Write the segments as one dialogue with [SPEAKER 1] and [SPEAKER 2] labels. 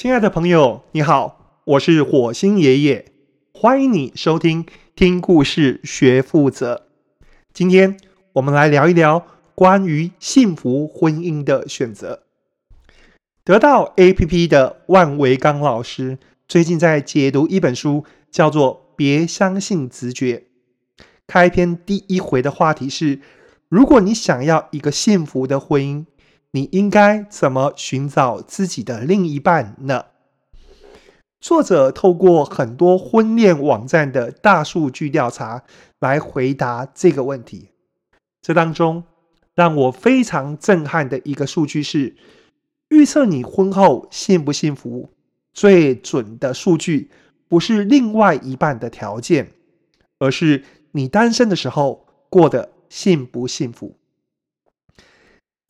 [SPEAKER 1] 亲爱的朋友，你好，我是火星爷爷，欢迎你收听听故事学负责。今天我们来聊一聊关于幸福婚姻的选择。得到 APP 的万维钢老师最近在解读一本书，叫做《别相信直觉》。开篇第一回的话题是：如果你想要一个幸福的婚姻，你应该怎么寻找自己的另一半呢？作者透过很多婚恋网站的大数据调查来回答这个问题。这当中让我非常震撼的一个数据是，预测你婚后幸不幸福最准的数据，不是另外一半的条件，而是你单身的时候过得幸不幸福。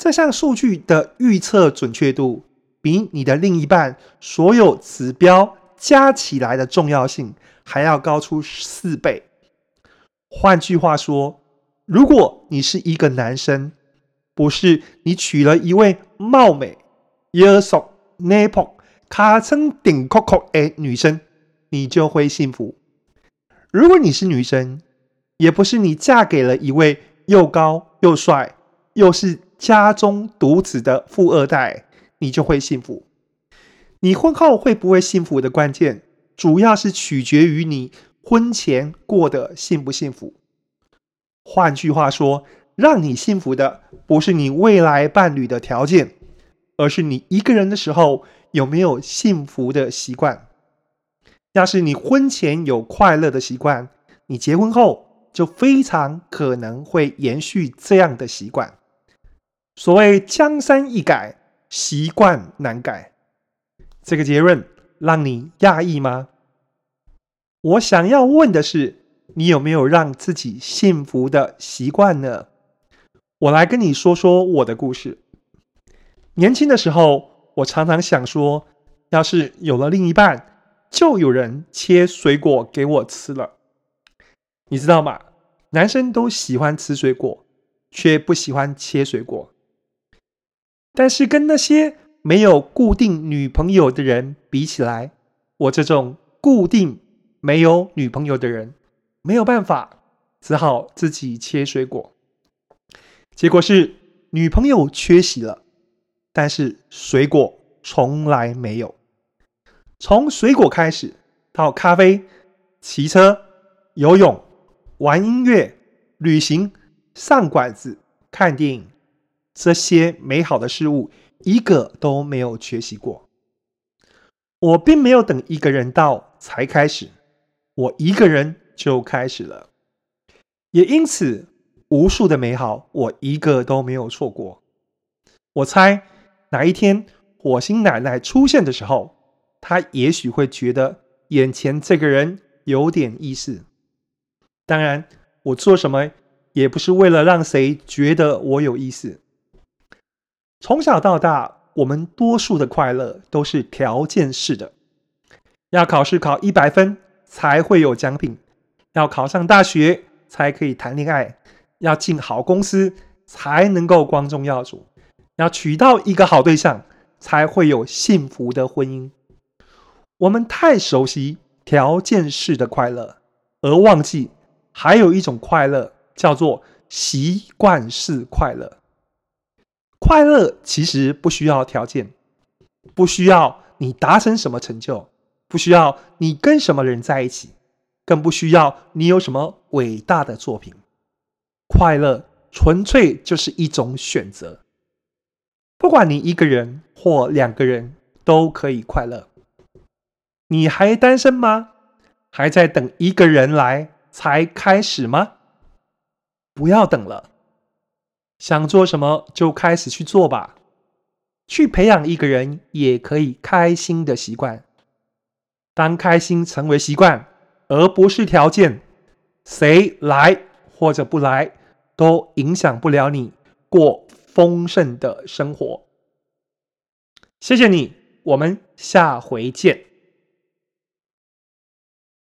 [SPEAKER 1] 这项数据的预测准确度比你的另一半所有指标加起来的重要性还要高出四倍。换句话说，如果你是一个男生，不是你娶了一位貌美、耶熟、内婆、卡称顶扣扣的女生，你就会幸福；如果你是女生，也不是你嫁给了一位又高又帅，又是。家中独子的富二代，你就会幸福。你婚后会不会幸福的关键，主要是取决于你婚前过得幸不幸福。换句话说，让你幸福的不是你未来伴侣的条件，而是你一个人的时候有没有幸福的习惯。要是你婚前有快乐的习惯，你结婚后就非常可能会延续这样的习惯。所谓江山易改，习惯难改。这个结论让你讶异吗？我想要问的是，你有没有让自己幸福的习惯呢？我来跟你说说我的故事。年轻的时候，我常常想说，要是有了另一半，就有人切水果给我吃了。你知道吗？男生都喜欢吃水果，却不喜欢切水果。但是跟那些没有固定女朋友的人比起来，我这种固定没有女朋友的人没有办法，只好自己切水果。结果是女朋友缺席了，但是水果从来没有。从水果开始，到咖啡、骑车、游泳、玩音乐、旅行、上馆子、看电影。这些美好的事物一个都没有缺席过。我并没有等一个人到才开始，我一个人就开始了。也因此，无数的美好我一个都没有错过。我猜哪一天火星奶奶出现的时候，她也许会觉得眼前这个人有点意思。当然，我做什么也不是为了让谁觉得我有意思。从小到大，我们多数的快乐都是条件式的，要考试考一百分才会有奖品，要考上大学才可以谈恋爱，要进好公司才能够光宗耀祖，要娶到一个好对象才会有幸福的婚姻。我们太熟悉条件式的快乐，而忘记还有一种快乐叫做习惯式快乐。快乐其实不需要条件，不需要你达成什么成就，不需要你跟什么人在一起，更不需要你有什么伟大的作品。快乐纯粹就是一种选择，不管你一个人或两个人都可以快乐。你还单身吗？还在等一个人来才开始吗？不要等了。想做什么就开始去做吧，去培养一个人也可以开心的习惯。当开心成为习惯，而不是条件，谁来或者不来都影响不了你过丰盛的生活。谢谢你，我们下回见。